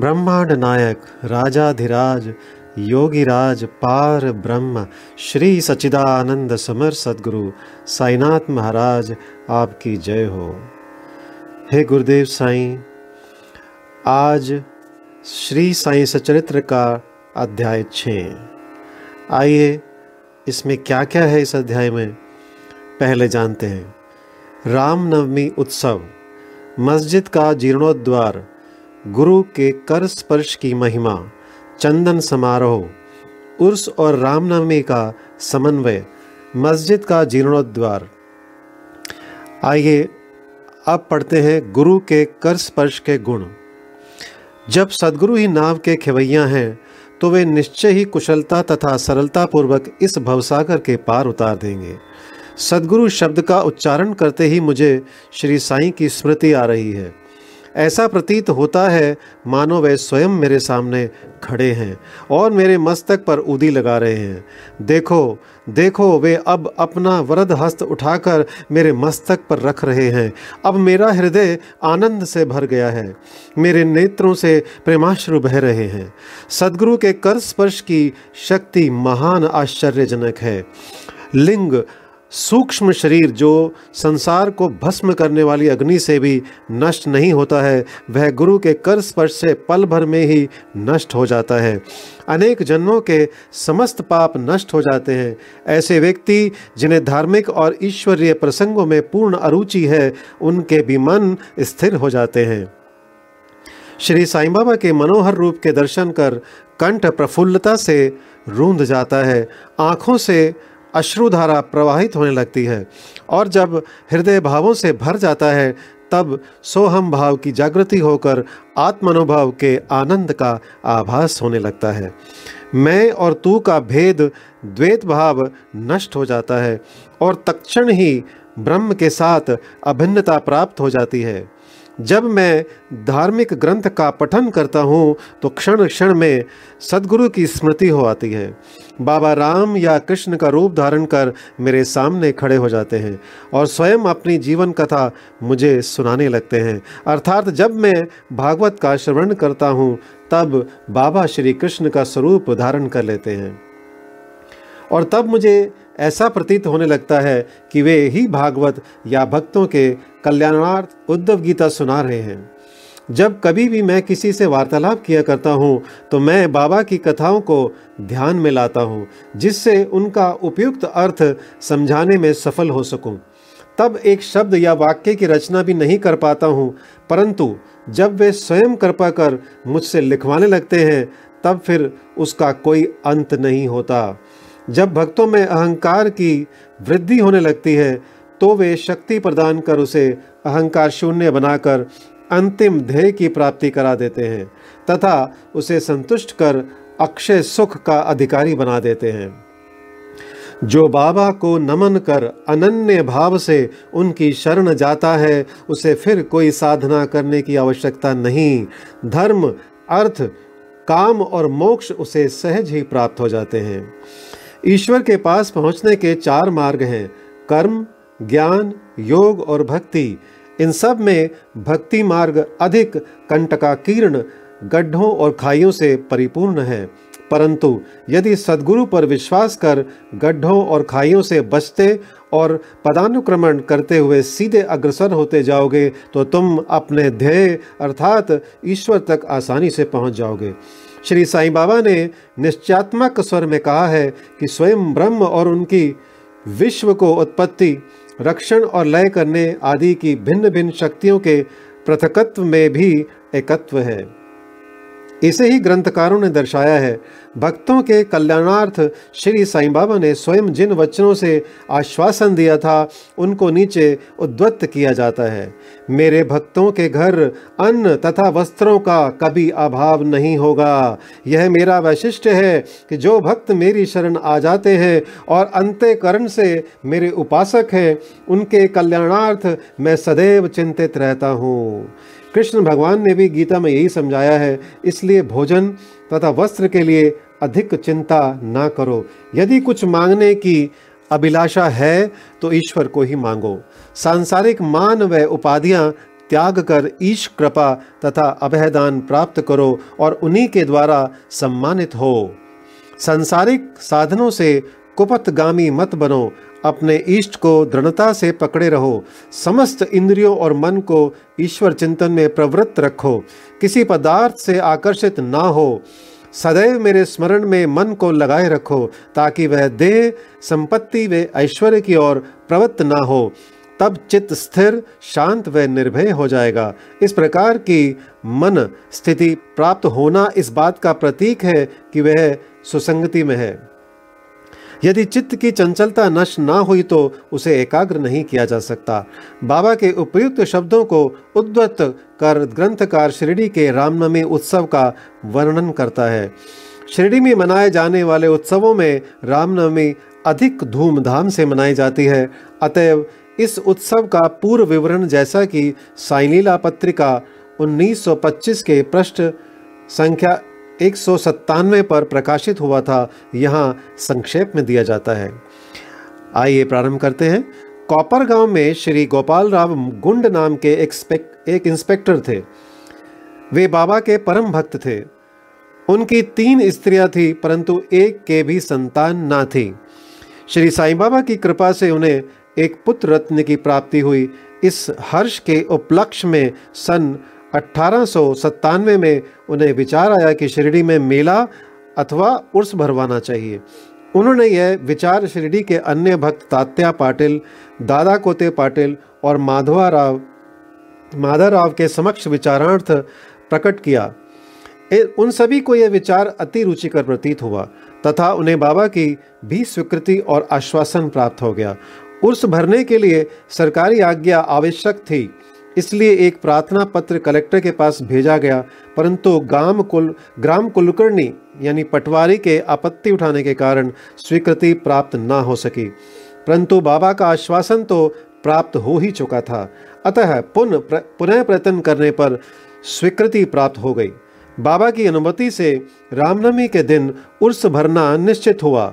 ब्रह्मांड नायक, राजाधिराज, योगिराज, पार ब्रह्म, श्री सचिदानंद समर सदगुरु, साईनाथ महाराज, आपकी जय हो। हे गुरुदेव साईं, आज श्री साईं सचरित्र का अध्याय छः आइए, इसमें क्या क्या है इस अध्याय में? पहले जानते हैं। रामनवमी उत्सव, मस्जिद का जीर्णोद्वार गुरु के कर स्पर्श की महिमा, चंदन समारोह, उर्स और रामनवमी का समन्वय, मस्जिद का जीर्णोद्वार आइए अब पढ़ते हैं गुरु के कर स्पर्श के गुण। जब सदगुरु ही नाव के खेवैया हैं तो वे निश्चय ही कुशलता तथा सरलता पूर्वक इस भवसागर के पार उतार देंगे। सदगुरु शब्द का उच्चारण करते ही मुझे श्री साईं की स्मृति आ रही है। ऐसा प्रतीत होता है, मानो वे स्वयं मेरे सामने खड़े हैं और मेरे मस्तक पर उदी लगा रहे हैं। देखो देखो, वे अब अपना वरद हस्त उठाकर मेरे मस्तक पर रख रहे हैं। अब मेरा हृदय आनंद से भर गया है। मेरे नेत्रों से प्रेमाश्रु बह रहे हैं। सदगुरु के कर स्पर्श की शक्ति महान आश्चर्यजनक है। लिंग सूक्ष्म शरीर जो संसार को भस्म करने वाली अग्नि से भी नष्ट नहीं होता है, वह गुरु के कर स्पर्श से पल भर में ही नष्ट हो जाता है। अनेक जन्मों के समस्त पाप नष्ट हो जाते हैं। ऐसे व्यक्ति जिन्हें धार्मिक और ईश्वरीय प्रसंगों में पूर्ण अरुचि है, उनके भी मन स्थिर हो जाते हैं। श्री साईं बाबा के मनोहर रूप के दर्शन कर कंठ प्रफुल्लता से रूंध जाता है। आँखों से अश्रुधारा प्रवाहित होने लगती है और जब हृदय भावों से भर जाता है, तब सोहम भाव की जागृति होकर आत्मानुभव के आनंद का आभास होने लगता है। मैं और तू का भेद, द्वैत भाव नष्ट हो जाता है और तक्षण ही ब्रह्म के साथ अभिन्नता प्राप्त हो जाती है। जब मैं धार्मिक ग्रंथ का पठन करता हूँ तो क्षण क्षण में सदगुरु की स्मृति हो आती है। बाबा राम या कृष्ण का रूप धारण कर मेरे सामने खड़े हो जाते हैं और स्वयं अपनी जीवन कथा मुझे सुनाने लगते हैं। अर्थात जब मैं भागवत का श्रवण करता हूँ, तब बाबा श्री कृष्ण का स्वरूप धारण कर लेते हैं। और तब मुझे ऐसा प्रतीत होने लगता है कि वे ही भागवत या भक्तों के कल्याणार्थ उद्धव गीता सुना रहे हैं। जब कभी भी मैं किसी से वार्तालाप किया करता हूँ तो मैं बाबा की कथाओं को ध्यान में लाता हूँ, जिससे उनका उपयुक्त अर्थ समझाने में सफल हो सकूँ। तब एक शब्द या वाक्य की रचना भी नहीं कर पाता हूँ, परंतु जब वे स्वयं कृपा कर मुझसे लिखवाने लगते हैं, तब फिर उसका कोई अंत नहीं होता। जब भक्तों में अहंकार की वृद्धि होने लगती है तो वे शक्ति प्रदान कर उसे अहंकार शून्य बनाकर अंतिम ध्येय की प्राप्ति करा देते हैं, तथा उसे संतुष्ट कर अक्षय सुख का अधिकारी बना देते हैं। जो बाबा को नमन कर अनन्य भाव से उनकी शरण जाता है, उसे फिर कोई साधना करने की आवश्यकता नहीं। धर्म, अर्थ, काम और मोक्ष उसे सहज ही प्राप्त हो जाते हैं। ईश्वर के पास पहुँचने के चार मार्ग हैं, कर्म ज्ञान, योग और भक्ति, इन सब में भक्ति मार्ग अधिक कंटकाकीर्ण, गड्ढों और खाइयों से परिपूर्ण है। परंतु यदि सदगुरु पर विश्वास कर गड्ढों और खाइयों से बचते और पदानुक्रमण करते हुए सीधे अग्रसर होते जाओगे तो तुम अपने ध्येय अर्थात ईश्वर तक आसानी से पहुँच जाओगे। श्री साईं बाबा ने निश्चयात्मक स्वर में कहा है कि स्वयं ब्रह्म और उनकी विश्व को उत्पत्ति रक्षण और लय करने आदि की भिन्न भिन्न शक्तियों के पृथकत्व में भी एकत्व है। इसे ही ग्रंथकारों ने दर्शाया है। भक्तों के कल्याणार्थ श्री साईं बाबा ने स्वयं जिन वचनों से आश्वासन दिया था, उनको नीचे उद्वत्त किया जाता है। मेरे भक्तों के घर अन्न तथा वस्त्रों का कभी अभाव नहीं होगा। यह मेरा वैशिष्ट्य है कि जो भक्त मेरी शरण आ जाते हैं और अंत्यकरण से मेरे उपासक हैं, उनके कल्याणार्थ मैं सदैव चिंतित रहता हूँ। कृष्ण भगवान ने भी गीता में यही समझाया है, इसलिए भोजन तथा वस्त्र के लिए अधिक चिंता ना करो। यदि कुछ मांगने की अभिलाषा है तो ईश्वर को ही मांगो। सांसारिक मान व उपाधियाँ त्याग कर ईश कृपा तथा अभयदान प्राप्त करो और उन्हीं के द्वारा सम्मानित हो। सांसारिक साधनों से कुपतगामी मत बनो। अपने इष्ट को दृढ़ता से पकड़े रहो। समस्त इंद्रियों और मन को ईश्वर चिंतन में प्रवृत्त रखो। किसी पदार्थ से आकर्षित ना हो। सदैव मेरे स्मरण में मन को लगाए रखो, ताकि वह देह संपत्ति व ऐश्वर्य की ओर प्रवृत्त ना हो। तब चित्त स्थिर, शांत व निर्भय हो जाएगा। इस प्रकार की मन स्थिति प्राप्त होना इस बात का प्रतीक है कि वह सुसंगति में है। यदि चित्त की चंचलता नष्ट ना हुई तो उसे एकाग्र नहीं किया जा सकता। बाबा के उपयुक्त शब्दों को उद्वत कर ग्रंथकार शिरडी के रामनवमी उत्सव का वर्णन करता है। शिरडी में मनाए जाने वाले उत्सवों में रामनवमी अधिक धूमधाम से मनाई जाती है। अतएव इस उत्सव का पूर्व विवरण जैसा कि साइलीला पत्रिका 1925 के पृष्ठ संख्या एक पर प्रकाशित हुआ था। यहाँ संक्षेप में दिया जाता है। आइए प्रारंभ करते हैं। कॉपर गाँव में श्री गोपाल राव गुंड नाम के एक, एक इंस्पेक्टर थे। वे बाबा के परम भक्त थे। उनकी तीन स्त्रियाँ थी परंतु एक के भी संतान ना थी। श्री साईं बाबा की कृपा से उन्हें एक पुत्र रत्न की प्राप्ति हुई। इस हर्ष के उपलक्ष्य में सन अट्ठारह में उन्हें विचार आया कि शिरडी में मेला अथवा उर्स भरवाना चाहिए। उन्होंने यह विचार शिरडी के अन्य भक्त तात्या पाटिल, दादा कोते पाटिल और माधवा राव, माधा राव के समक्ष विचारार्थ प्रकट किया। उन सभी को यह विचार अति रुचिकर प्रतीत हुआ, तथा उन्हें बाबा की भी स्वीकृति और आश्वासन प्राप्त हो गया। उर्स भरने के लिए सरकारी आज्ञा आवश्यक थी। इसलिए एक प्रार्थना पत्र कलेक्टर के पास भेजा गया, परंतु गाँव कुल, ग्राम कुलकर्णी, यानी पटवारी के आपत्ति उठाने के कारण स्वीकृति प्राप्त न हो सकी। परंतु बाबा का आश्वासन तो प्राप्त हो ही चुका था। अतः पुनः पुनः प्रयत्न करने पर स्वीकृति प्राप्त हो गई। बाबा की अनुमति से रामनवमी के दिन उर्स भरना निश्चित हुआ।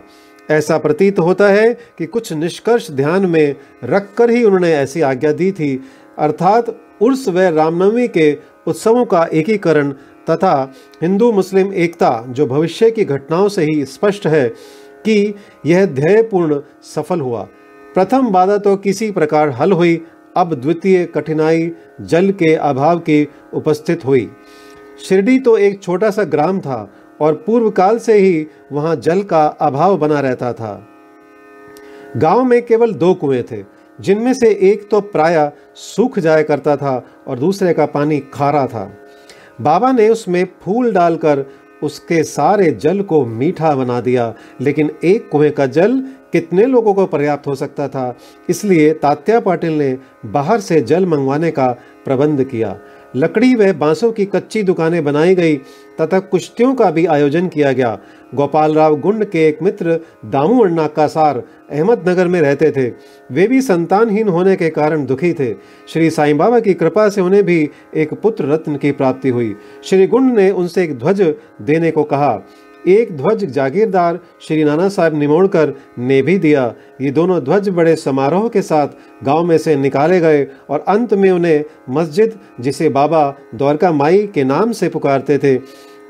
ऐसा प्रतीत होता है कि कुछ निष्कर्ष ध्यान में रखकर ही उन्होंने ऐसी आज्ञा दी थी अर्थात उर्स व रामनवमी के उत्सवों का एकीकरण तथा हिंदू मुस्लिम एकता जो भविष्य की घटनाओं से ही स्पष्ट है कि यह ध्येयपूर्ण सफल हुआ। प्रथम बाधा तो किसी प्रकार हल हुई, अब द्वितीय कठिनाई जल के अभाव की उपस्थित हुई। शिरडी तो एक छोटा सा ग्राम था और पूर्व काल से ही वहाँ जल का अभाव बना रहता था। गाँव में केवल दो कुएँ थे जिनमें से एक तो प्राय सूख जाया करता था और दूसरे का पानी खारा था। बाबा ने उसमें फूल डालकर उसके सारे जल को मीठा बना दिया, लेकिन एक कुएँ का जल कितने लोगों को पर्याप्त हो सकता था? इसलिए तात्या पाटिल ने बाहर से जल मंगवाने का प्रबंध किया। लकड़ी व बांसों की कच्ची दुकानें बनाई गई, तथा कुश्तियों का भी आयोजन किया गया। गोपाल राव गुंड के एक मित्र, दामू अण्णा कासार अहमदनगर में रहते थे। वे भी संतानहीन होने के कारण दुखी थे। श्री साईं बाबा की कृपा से उन्हें भी एक पुत्र रत्न की प्राप्ति हुई। श्री गुंड ने उनसे एक ध्वज देने को कहा। एक ध्वज जागीरदार श्री नाना साहब निमोड़कर ने भी दिया। ये दोनों ध्वज बड़े समारोह के साथ गाँव में से निकाले गए और अंत में उन्हें मस्जिद, जिसे बाबा द्वारका माई के नाम से पुकारते थे,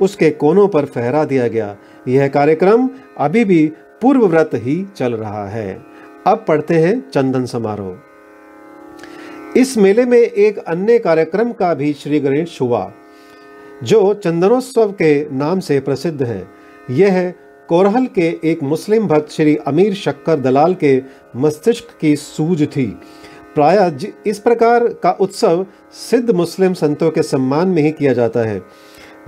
उसके कोनों पर फहरा दिया गया। यह कार्यक्रम अभी भी पूर्व व्रत ही चल रहा है। अब पढ़ते हैं चंदन समारोह। इस मेले में एक अन्य कार्यक्रम का भी श्री गणेश हुआ, जो चंदनोत्सव के नाम से प्रसिद्ध है। यह कोरहल के एक मुस्लिम भक्त श्री अमीर शक्कर दलाल के मस्तिष्क की सूझ थी। प्राय इस प्रकार का उत्सव सिद्ध मुस्लिम संतों के सम्मान में ही किया जाता है।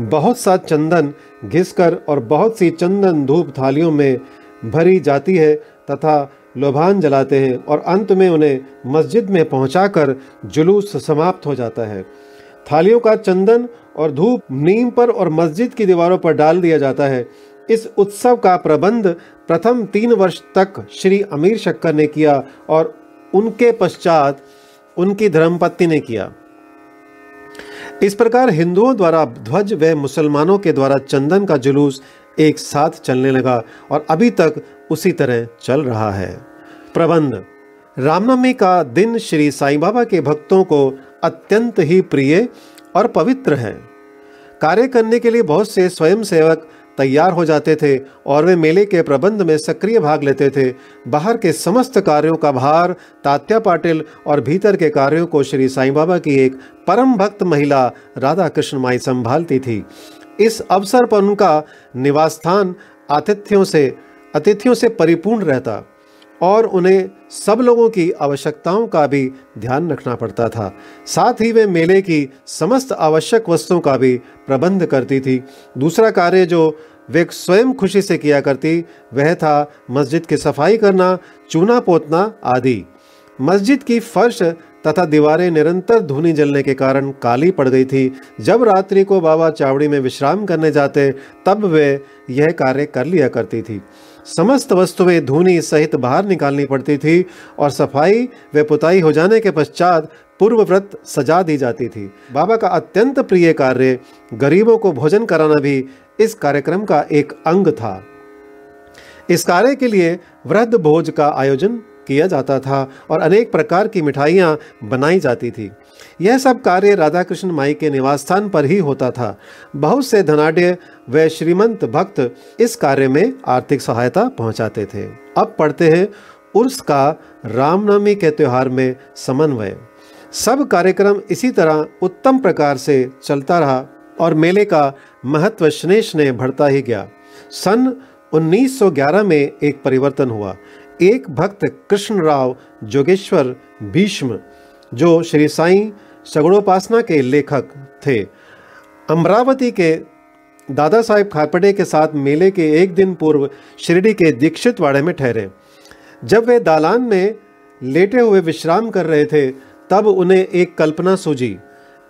बहुत सा चंदन घिसकर और बहुत सी चंदन धूप थालियों में भरी जाती है तथा लोभान जलाते हैं और अंत में उन्हें मस्जिद में पहुंचाकर जुलूस समाप्त हो जाता है। थालियों का चंदन और धूप नीम पर और मस्जिद की दीवारों पर डाल दिया जाता है। इस उत्सव का प्रबंध प्रथम तीन वर्ष तक श्री अमीर शक्कर ने किया और उनके पश्चात उनकी धर्मपत्नी ने किया। इस प्रकार हिंदुओं द्वारा ध्वज व मुसलमानों के द्वारा चंदन का जुलूस एक साथ चलने लगा और अभी तक उसी तरह चल रहा है। प्रबंध। रामनवमी का दिन श्री साईं बाबा के भक्तों को अत्यंत ही प्रिय और पवित्र हैं। कार्य करने के लिए बहुत से स्वयंसेवक तैयार हो जाते थे और वे मेले के प्रबंध में सक्रिय भाग लेते थे। बाहर के समस्त कार्यों का भार तात्या पाटिल और भीतर के कार्यों को श्री साईं बाबा की एक परम भक्त महिला राधा कृष्ण माई संभालती थी। इस अवसर पर उनका निवास स्थान आतिथ्यों से, अतिथियों से परिपूर्ण रहता। और उन्हें सब लोगों की आवश्यकताओं का भी ध्यान रखना पड़ता था। साथ ही वे मेले की समस्त आवश्यक वस्तुओं का भी प्रबंध करती थी। दूसरा कार्य जो वे स्वयं खुशी से किया करती, वह था मस्जिद की सफ़ाई करना, चूना पोतना आदि। मस्जिद की फर्श तथा दीवारें निरंतर धुनी जलने के कारण काली पड़ गई थी। जब रात्रि को बाबा चावड़ी में विश्राम करने जाते, तब वे यह कार्य कर लिया करती थी। समस्त वस्तुएँ धूनी सहित बाहर निकालनी पड़ती थी और सफ़ाई व पुताई हो जाने के पश्चात पूर्व व्रत सजा दी जाती थी। बाबा का अत्यंत प्रिय कार्य गरीबों को भोजन कराना भी इस कार्यक्रम का एक अंग था। इस कार्य के लिए वृद्ध भोज का आयोजन किया जाता था और अनेक प्रकार की मिठाइयाँ बनाई जाती थी। यह सब कार्य राधा कृष्ण माई के निवास स्थान पर ही होता था। बहुत से धनाढ़ व श्रीमंत भक्त इस कार्य में आर्थिक सहायता पहुंचाते थे। अब पढ़ते हैं उर्स का रामनवमी के त्योहार में समन्वय। सब कार्यक्रम इसी तरह उत्तम प्रकार से चलता रहा और मेले का महत्व स्नेश ने बढ़ता ही गया। सन 1911 में एक परिवर्तन हुआ। एक भक्त कृष्ण राव जोगेश्वर भीष्म, जो श्री साईं सगड़ोपासना के लेखक थे। अमरावती के दादा साहेब खारपड़े के साथ मेले के एक दिन पूर्व शिरडी के दीक्षित वाड़े में ठहरे। जब वे दालान में लेटे हुए विश्राम कर रहे थे, तब उन्हें एक कल्पना सूझी।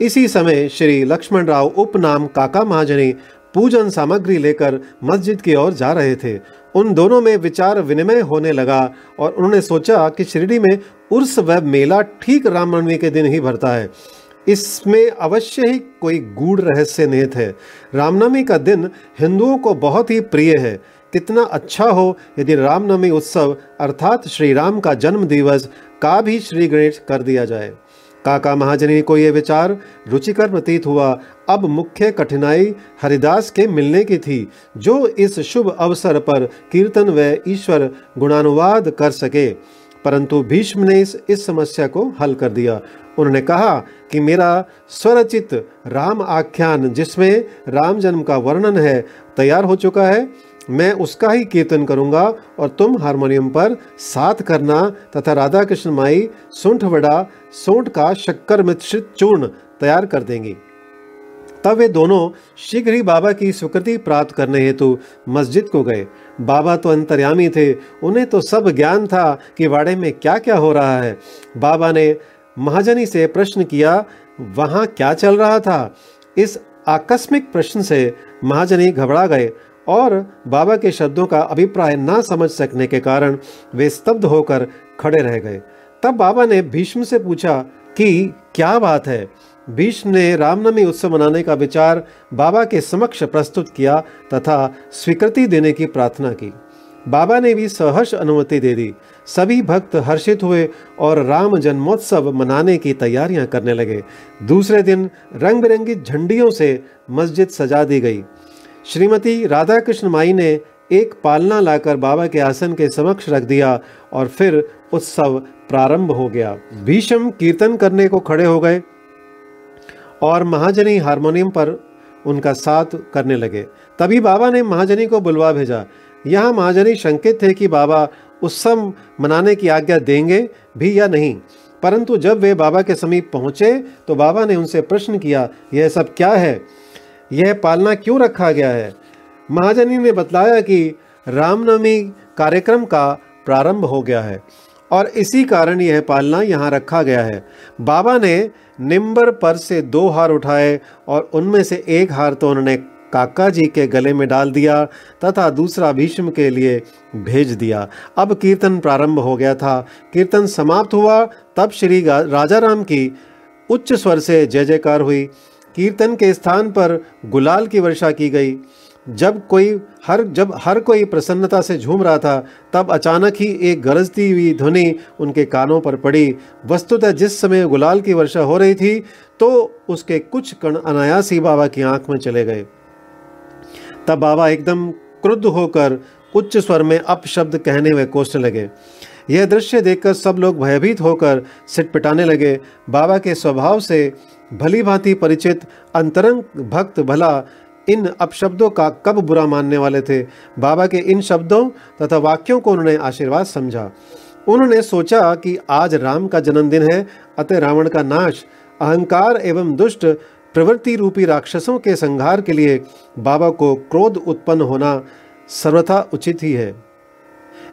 इसी समय श्री लक्ष्मण राव उपनाम काका महाजनी पूजन सामग्री लेकर मस्जिद की ओर जा रहे थे। उन दोनों में विचार विनिमय होने लगा और उन्होंने सोचा कि शिरडी में उर्स व मेला ठीक रामनवमी के दिन ही भरता है। इसमें अवश्य ही कोई गूढ़ रहस्य निहित है। रामनवमी का दिन हिंदुओं को बहुत ही प्रिय है। कितना अच्छा हो यदि रामनवमी उत्सव अर्थात श्री राम का जन्म दिवस का भी श्री गणेश कर दिया जाए। काका महाजनी को यह विचार रुचिकर प्रतीत हुआ अब मुख्य कठिनाई हरिदास के मिलने की थी जो इस शुभ अवसर पर कीर्तन व ईश्वर गुणानुवाद कर सके। परंतु भीष्म ने इस, इस समस्या को हल कर दिया। उन्होंने कहा कि मेरा स्वरचित राम आख्यान जिसमें राम जन्म का वर्णन है तैयार हो चुका है। मैं उसका ही कीर्तन करूँगा और तुम हारमोनियम पर साथ करना तथा राधा कृष्ण माई सुंठ वड़ा सोंठ का शक्कर मिश्रित चूर्ण तैयार कर देंगी। तब वे दोनों शीघ्र ही बाबा की स्वीकृति प्राप्त करने हेतु मस्जिद को गए। बाबा तो अंतर्यामी थे, उन्हें तो सब ज्ञान था कि वाड़े में क्या क्या हो रहा है। बाबा ने महाजनी से प्रश्न किया, वहाँ क्या चल रहा था? इस आकस्मिक प्रश्न से महाजनी घबरा गए और बाबा के शब्दों का अभिप्राय ना समझ सकने के कारण वे स्तब्ध होकर खड़े रह गए। तब बाबा ने भीष्म से पूछा कि क्या बात है? भीष्म ने रामनवमी उत्सव मनाने का विचार बाबा के समक्ष प्रस्तुत किया तथा स्वीकृति देने की प्रार्थना की। बाबा ने भी सहर्ष अनुमति दे दी। सभी भक्त हर्षित हुए और राम जन्मोत्सव मनाने की तैयारियाँ करने लगे। दूसरे दिन रंग बिरंगी झंडियों से मस्जिद सजा दी गई। श्रीमती राधा कृष्ण माई ने एक पालना लाकर बाबा के आसन के समक्ष रख दिया और फिर उत्सव प्रारंभ हो गया। भीषम कीर्तन करने को खड़े हो गए। और महाजनी हारमोनियम पर उनका साथ करने लगे। तभी बाबा ने महाजनी को बुलवा भेजा। यहाँ महाजनी शंकित थे कि बाबा उत्सव मनाने की आज्ञा देंगे भी या नहीं। परंतु जब वे बाबा के समीप पहुँचे तो बाबा ने उनसे प्रश्न किया, यह सब क्या है? यह पालना क्यों रखा गया है? महाजनी ने बतलाया कि रामनवमी कार्यक्रम का प्रारंभ हो गया है और इसी कारण यह पालना यहाँ रखा गया है। बाबा ने निम्बर पर से दो हार उठाए और उनमें से एक हार तो उन्होंने काका जी के गले में डाल दिया तथा दूसरा भीष्म के लिए भेज दिया। अब कीर्तन प्रारंभ हो गया था। कीर्तन समाप्त हुआ, तब श्री राजा राम की उच्च स्वर से जय जयकार हुई। कीर्तन के स्थान पर गुलाल की वर्षा की गई। जब कोई हर, जब हर कोई प्रसन्नता से झूम रहा था, तब अचानक ही एक गरजती हुई ध्वनि उनके कानों पर पड़ी। वस्तुतः जिस समय गुलाल की वर्षा हो रही थी तो उसके कुछ कण अनायास ही बाबा की आँख में चले गए। तब बाबा एकदम क्रुद्ध होकर उच्च स्वर में अपशब्द कहने हुए कोसने लगे। यह दृश्य देखकर सब लोग भयभीत होकर सिट पिटाने लगे। बाबा के स्वभाव से भली भांति परिचित अंतरंग भक्त भला इन अपशब्दों का कब बुरा मानने वाले थे? बाबा के इन शब्दों तथा वाक्यों को उन्होंने आशीर्वाद समझा। उन्होंने सोचा कि आज राम का जन्मदिन है, अतः रावण का नाश, अहंकार एवं दुष्ट प्रवृत्ति रूपी राक्षसों के संहार के लिए बाबा को क्रोध उत्पन्न होना सर्वथा उचित ही है।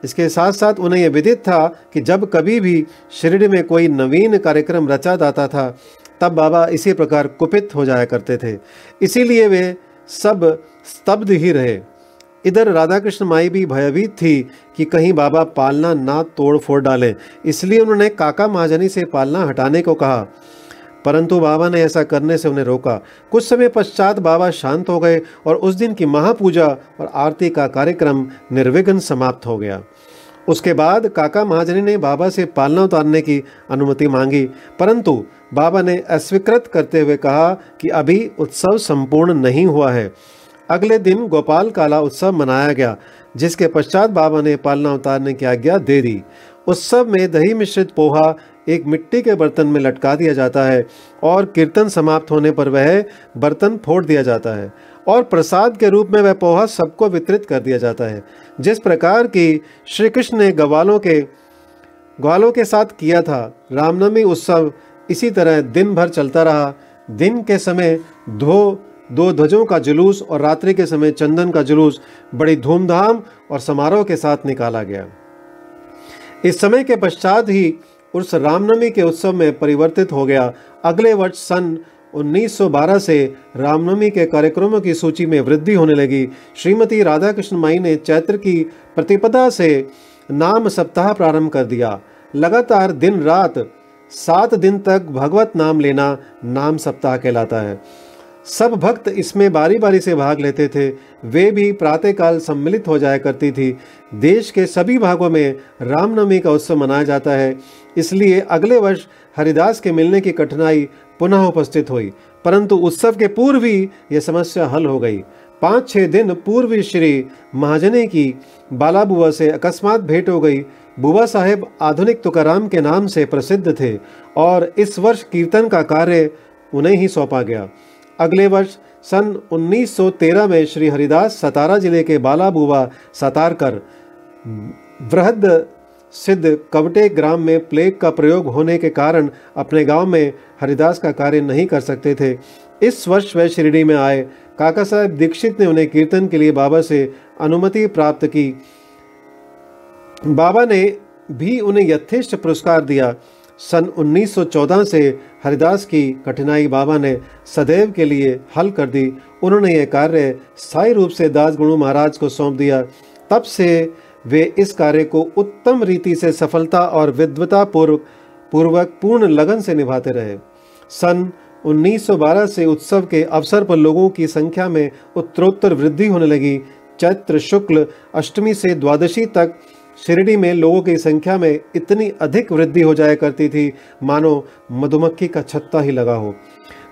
इसके साथ साथ उन्हें यह विदित था कि जब कभी भी शिरडी में कोई नवीन कार्यक्रम रचा जाता था, तब बाबा इसी प्रकार कुपित हो जाया करते थे। इसीलिए वे सब स्तब्ध ही रहे। इधर राधा कृष्ण माई भी भयभीत थी कि कहीं बाबा पालना ना तोड़ फोड़ डालें, इसलिए उन्होंने काका महाजनी से पालना हटाने को कहा। परंतु बाबा ने ऐसा करने से उन्हें रोका। कुछ समय पश्चात बाबा शांत हो गए और उस दिन की महापूजा और आरती का कार्यक्रम निर्विघ्न समाप्त हो गया। उसके बाद काका महाजनी ने बाबा से पालना उतारने की अनुमति मांगी, परंतु बाबा ने अस्वीकृत करते हुए कहा कि अभी उत्सव संपूर्ण नहीं हुआ है। अगले दिन गोपाल काला उत्सव मनाया गया, जिसके पश्चात बाबा ने पालना उतारने की आज्ञा दे दी। उत्सव में दही मिश्रित पोहा एक मिट्टी के बर्तन में लटका दिया जाता है और कीर्तन समाप्त होने पर वह बर्तन फोड़ दिया जाता है और प्रसाद के रूप में वह पोहा सबको वितरित कर दिया जाता है। जिस प्रकार की श्री कृष्ण ने गवालों के, ग्वालों के साथ किया था, रामनवमी उत्सव इसी तरह दिन भर चलता रहा। दिन के समय धो, दो ध्वजों का जुलूस और रात्रि के समय चंदन का जुलूस बड़ी धूमधाम और समारोह के साथ निकाला गया। इस समय के पश्चात ही उस रामनवमी के उत्सव में परिवर्तित हो गया। अगले वर्ष सन 1912 से रामनवमी के कार्यक्रमों की सूची में वृद्धि होने लगी। श्रीमती राधा कृष्ण माई ने चैत्र की प्रतिपदा से नाम सप्ताह प्रारंभ कर दिया। लगातार दिन रात सात दिन तक भगवत नाम लेना नाम सप्ताह कहलाता है। सब भक्त इसमें बारी बारी से भाग लेते थे। वे भी प्रातःकाल सम्मिलित हो जाया करती थी। देश के सभी भागों में रामनवमी का उत्सव मनाया जाता है। इसलिए अगले वर्ष हरिदास के मिलने की कठिनाई पुनः उपस्थित हुई। परंतु उत्सव के पूर्व ही यह समस्या हल हो गई। पाँच छः दिन पूर्व श्री महाजने की बालाबुआ से अकस्मात भेंट हो गई। बुआ साहेब आधुनिक तुकाराम के नाम से प्रसिद्ध थे और इस वर्ष कीर्तन का कार्य उन्हें ही सौंपा गया। अगले वर्ष सन 1913 में श्री हरिदास सतारा ज़िले के बाला बुआ सतारकर वृहद सिद्ध कवटे ग्राम में प्लेग का प्रयोग होने के कारण अपने गाँव में हरिदास का कार्य नहीं कर सकते थे। इस वर्ष वह शिरडी में आए। काका साहेब दीक्षित ने उन्हें कीर्तन के लिए बाबा से अनुमति प्राप्त की। बाबा ने भी उन्हें यथेष्ट पुरस्कार दिया। सन 1914 से हरिदास की कठिनाई बाबा ने सदैव के लिए हल कर दी। उन्होंने यह कार्य स्थायी रूप से दास गुणु महाराज को सौंप दिया। तब से वे इस कार्य को उत्तम रीति से सफलता और विद्वता पूर्वक पूर्वक पूर्ण लगन से निभाते रहे। सन 1912 से उत्सव के अवसर पर लोगों की संख्या में उत्तरोत्तर वृद्धि होने लगी। चैत्र शुक्ल अष्टमी से द्वादशी तक शिरडी में लोगों की संख्या में इतनी अधिक वृद्धि हो जाया करती थी, मानो मधुमक्खी का छत्ता ही लगा हो।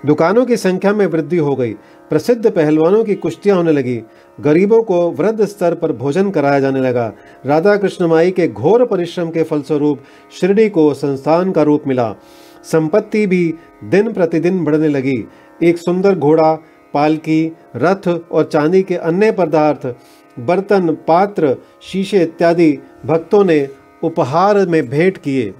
दुकानों की संख्या में वृद्धि हो गई। प्रसिद्ध पहलवानों की कुश्तियाँ होने लगी। गरीबों को वृद्ध स्तर पर भोजन कराया जाने लगा। राधा कृष्ण माई के घोर परिश्रम के फलस्वरूप शिरडी को संस्थान का रूप मिला। संपत्ति भी दिन प्रतिदिन बढ़ने लगी। एक सुंदर घोड़ा, पालकी, रथ और चांदी के अन्य पदार्थ बर्तन पात्र शीशे इत्यादि भक्तों ने उपहार में भेंट किए।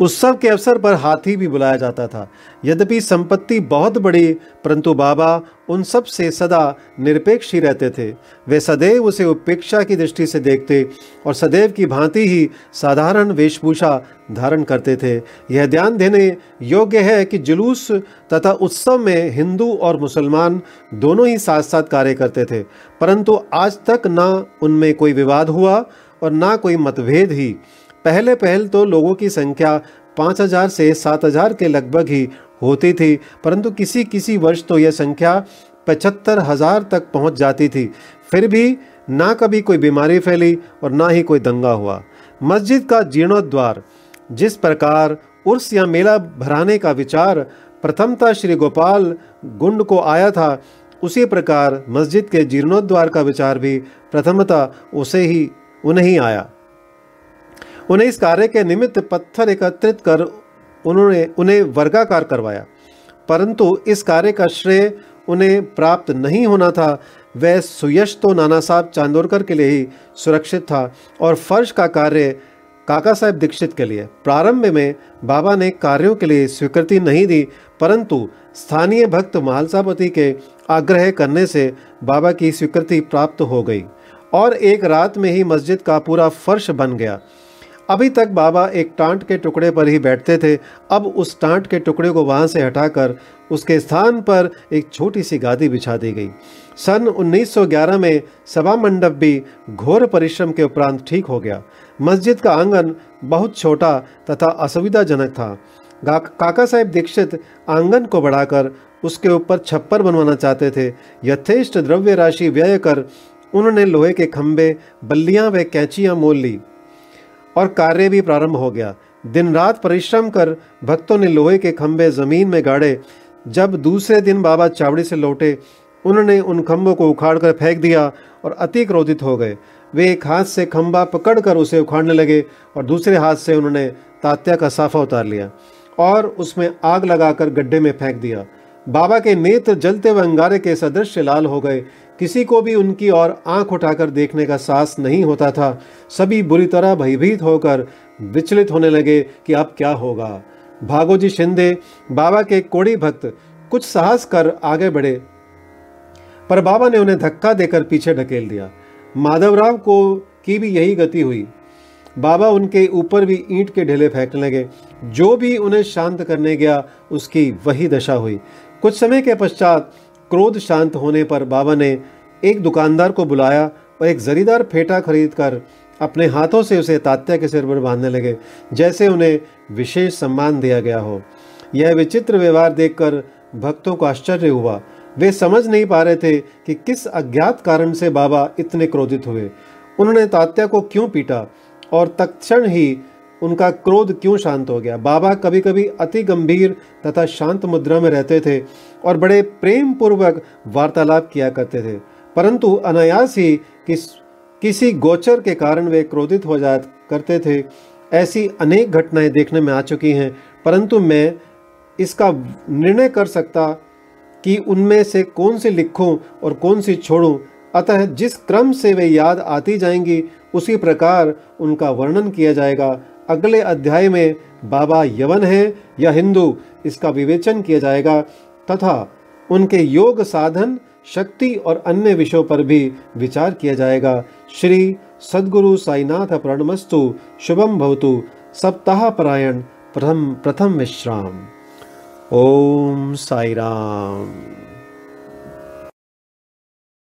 उत्सव के अवसर पर हाथी भी बुलाया जाता था। यद्यपि संपत्ति बहुत बड़ी, परंतु बाबा उन सबसे सदा निरपेक्ष ही रहते थे। वे सदैव उसे उपेक्षा की दृष्टि से देखते और सदैव की भांति ही साधारण वेशभूषा धारण करते थे। यह ध्यान देने योग्य है कि जुलूस तथा उत्सव में हिंदू और मुसलमान दोनों ही साथ साथ कार्य करते थे, परंतु आज तक ना उनमें कोई विवाद हुआ और ना कोई मतभेद ही। पहले पहल तो लोगों की संख्या पाँच हज़ार से सात हज़ार के लगभग ही होती थी, परंतु किसी किसी वर्ष तो यह संख्या पचहत्तर हज़ार तक पहुँच जाती थी। फिर भी ना कभी कोई बीमारी फैली और ना ही कोई दंगा हुआ। मस्जिद का जीर्णोद्वार जिस प्रकार उर्स या मेला भराने का विचार प्रथमता श्री गोपाल गुंड को आया था, उसी प्रकार मस्जिद के जीर्णोद्वार का विचार भी प्रथमता उसे ही, उन्हें आया। उन्हें इस कार्य के निमित्त पत्थर एकत्रित कर उन्होंने, उन्हें वर्गाकार करवाया। परंतु इस कार्य का श्रेय उन्हें प्राप्त नहीं होना था। वह सुयश तो नाना साहब चांदोरकर के लिए ही सुरक्षित था और फर्श का कार्य काका साहब दीक्षित के लिए। प्रारंभ में बाबा ने कार्यों के लिए स्वीकृति नहीं दी, परंतु स्थानीय भक्त महालसापति के आग्रह करने से बाबा की स्वीकृति प्राप्त हो गई और एक रात में ही मस्जिद का पूरा फर्श बन गया। अभी तक बाबा एक टांट के टुकड़े पर ही बैठते थे। अब उस टांट के टुकड़े को वहाँ से हटाकर उसके स्थान पर एक छोटी सी गादी बिछा दी गई। सन 1911 में सभा मंडप भी घोर परिश्रम के उपरांत ठीक हो गया। मस्जिद का आँगन बहुत छोटा तथा असुविधाजनक था। काका साहेब दीक्षित आँगन को बढ़ाकर उसके ऊपर छप्पर बनवाना चाहते थे। यथेष्ट द्रव्य राशि व्यय कर उन्होंने लोहे के खंभे, बल्लियाँ व कैंचियाँ मोल ली। और कार्य भी प्रारंभ हो गया। दिन रात परिश्रम कर भक्तों ने लोहे के खंभे ज़मीन में गाड़े। जब दूसरे दिन बाबा चावड़ी से लौटे, उन्होंने उन खंभों को उखाड़ कर फेंक दिया और अति क्रोधित हो गए। वे एक हाथ से खंभा पकड़कर उसे उखाड़ने लगे और दूसरे हाथ से उन्होंने तात्या का साफा उतार लिया और उसमें आग लगाकर गड्ढे में फेंक दिया। बाबा के नेत्र जलते हुए अंगारे के सदृश लाल हो गए। किसी को भी उनकी ओर आँख उठाकर देखने का साहस नहीं होता था। सभी बुरी तरह भयभीत होकर विचलित होने लगे कि अब क्या होगा। भागोजी शिंदे, बाबा के कोड़ी भक्त, कुछ साहस कर आगे बढ़े। पर बाबा ने उन्हें धक्का देकर पीछे ढकेल दिया। माधवराव को की भी यही गति हुई। बाबा उनके ऊपर भी ईंट के ढेले फेंकने लगे। जो भी उन्हें शांत करने गया, उसकी वही दशा हुई। कुछ समय के पश्चात क्रोध शांत होने पर बाबा ने एक दुकानदार को बुलाया और एक जरीदार फेटा खरीद कर अपने हाथों से उसे तात्या के सिर पर बांधने लगे, जैसे उन्हें विशेष सम्मान दिया गया हो। यह विचित्र व्यवहार देखकर भक्तों को आश्चर्य हुआ। वे समझ नहीं पा रहे थे कि किस अज्ञात कारण से बाबा इतने क्रोधित हुए। उन्होंने तात्या को क्यों पीटा और तत्क्षण ही उनका क्रोध क्यों शांत हो गया? बाबा कभी कभी अति गंभीर तथा शांत मुद्रा में रहते थे और बड़े प्रेम पूर्वक वार्तालाप किया करते थे। परंतु अनायास ही किस, किसी गोचर के कारण वे क्रोधित हो जा करते थे। ऐसी अनेक घटनाएँ देखने में आ चुकी हैं, परंतु मैं इसका निर्णय कर सकता कि उनमें से कौन सी लिखूं और कौन सी छोड़ूं। अतः जिस क्रम से वे याद आती जाएँगी, उसी प्रकार उनका वर्णन किया जाएगा। अगले अध्याय में बाबा यवन है या हिंदू, इसका विवेचन किया जाएगा, तथा उनके योग साधन, शक्ति और अन्य विषयों पर भी विचार किया जाएगा। श्री सदगुरु साईनाथ प्रणमस्तु, शुभम भवतु, सप्ताह परायण, प्रथम प्रथम विश्राम। ओम साई राम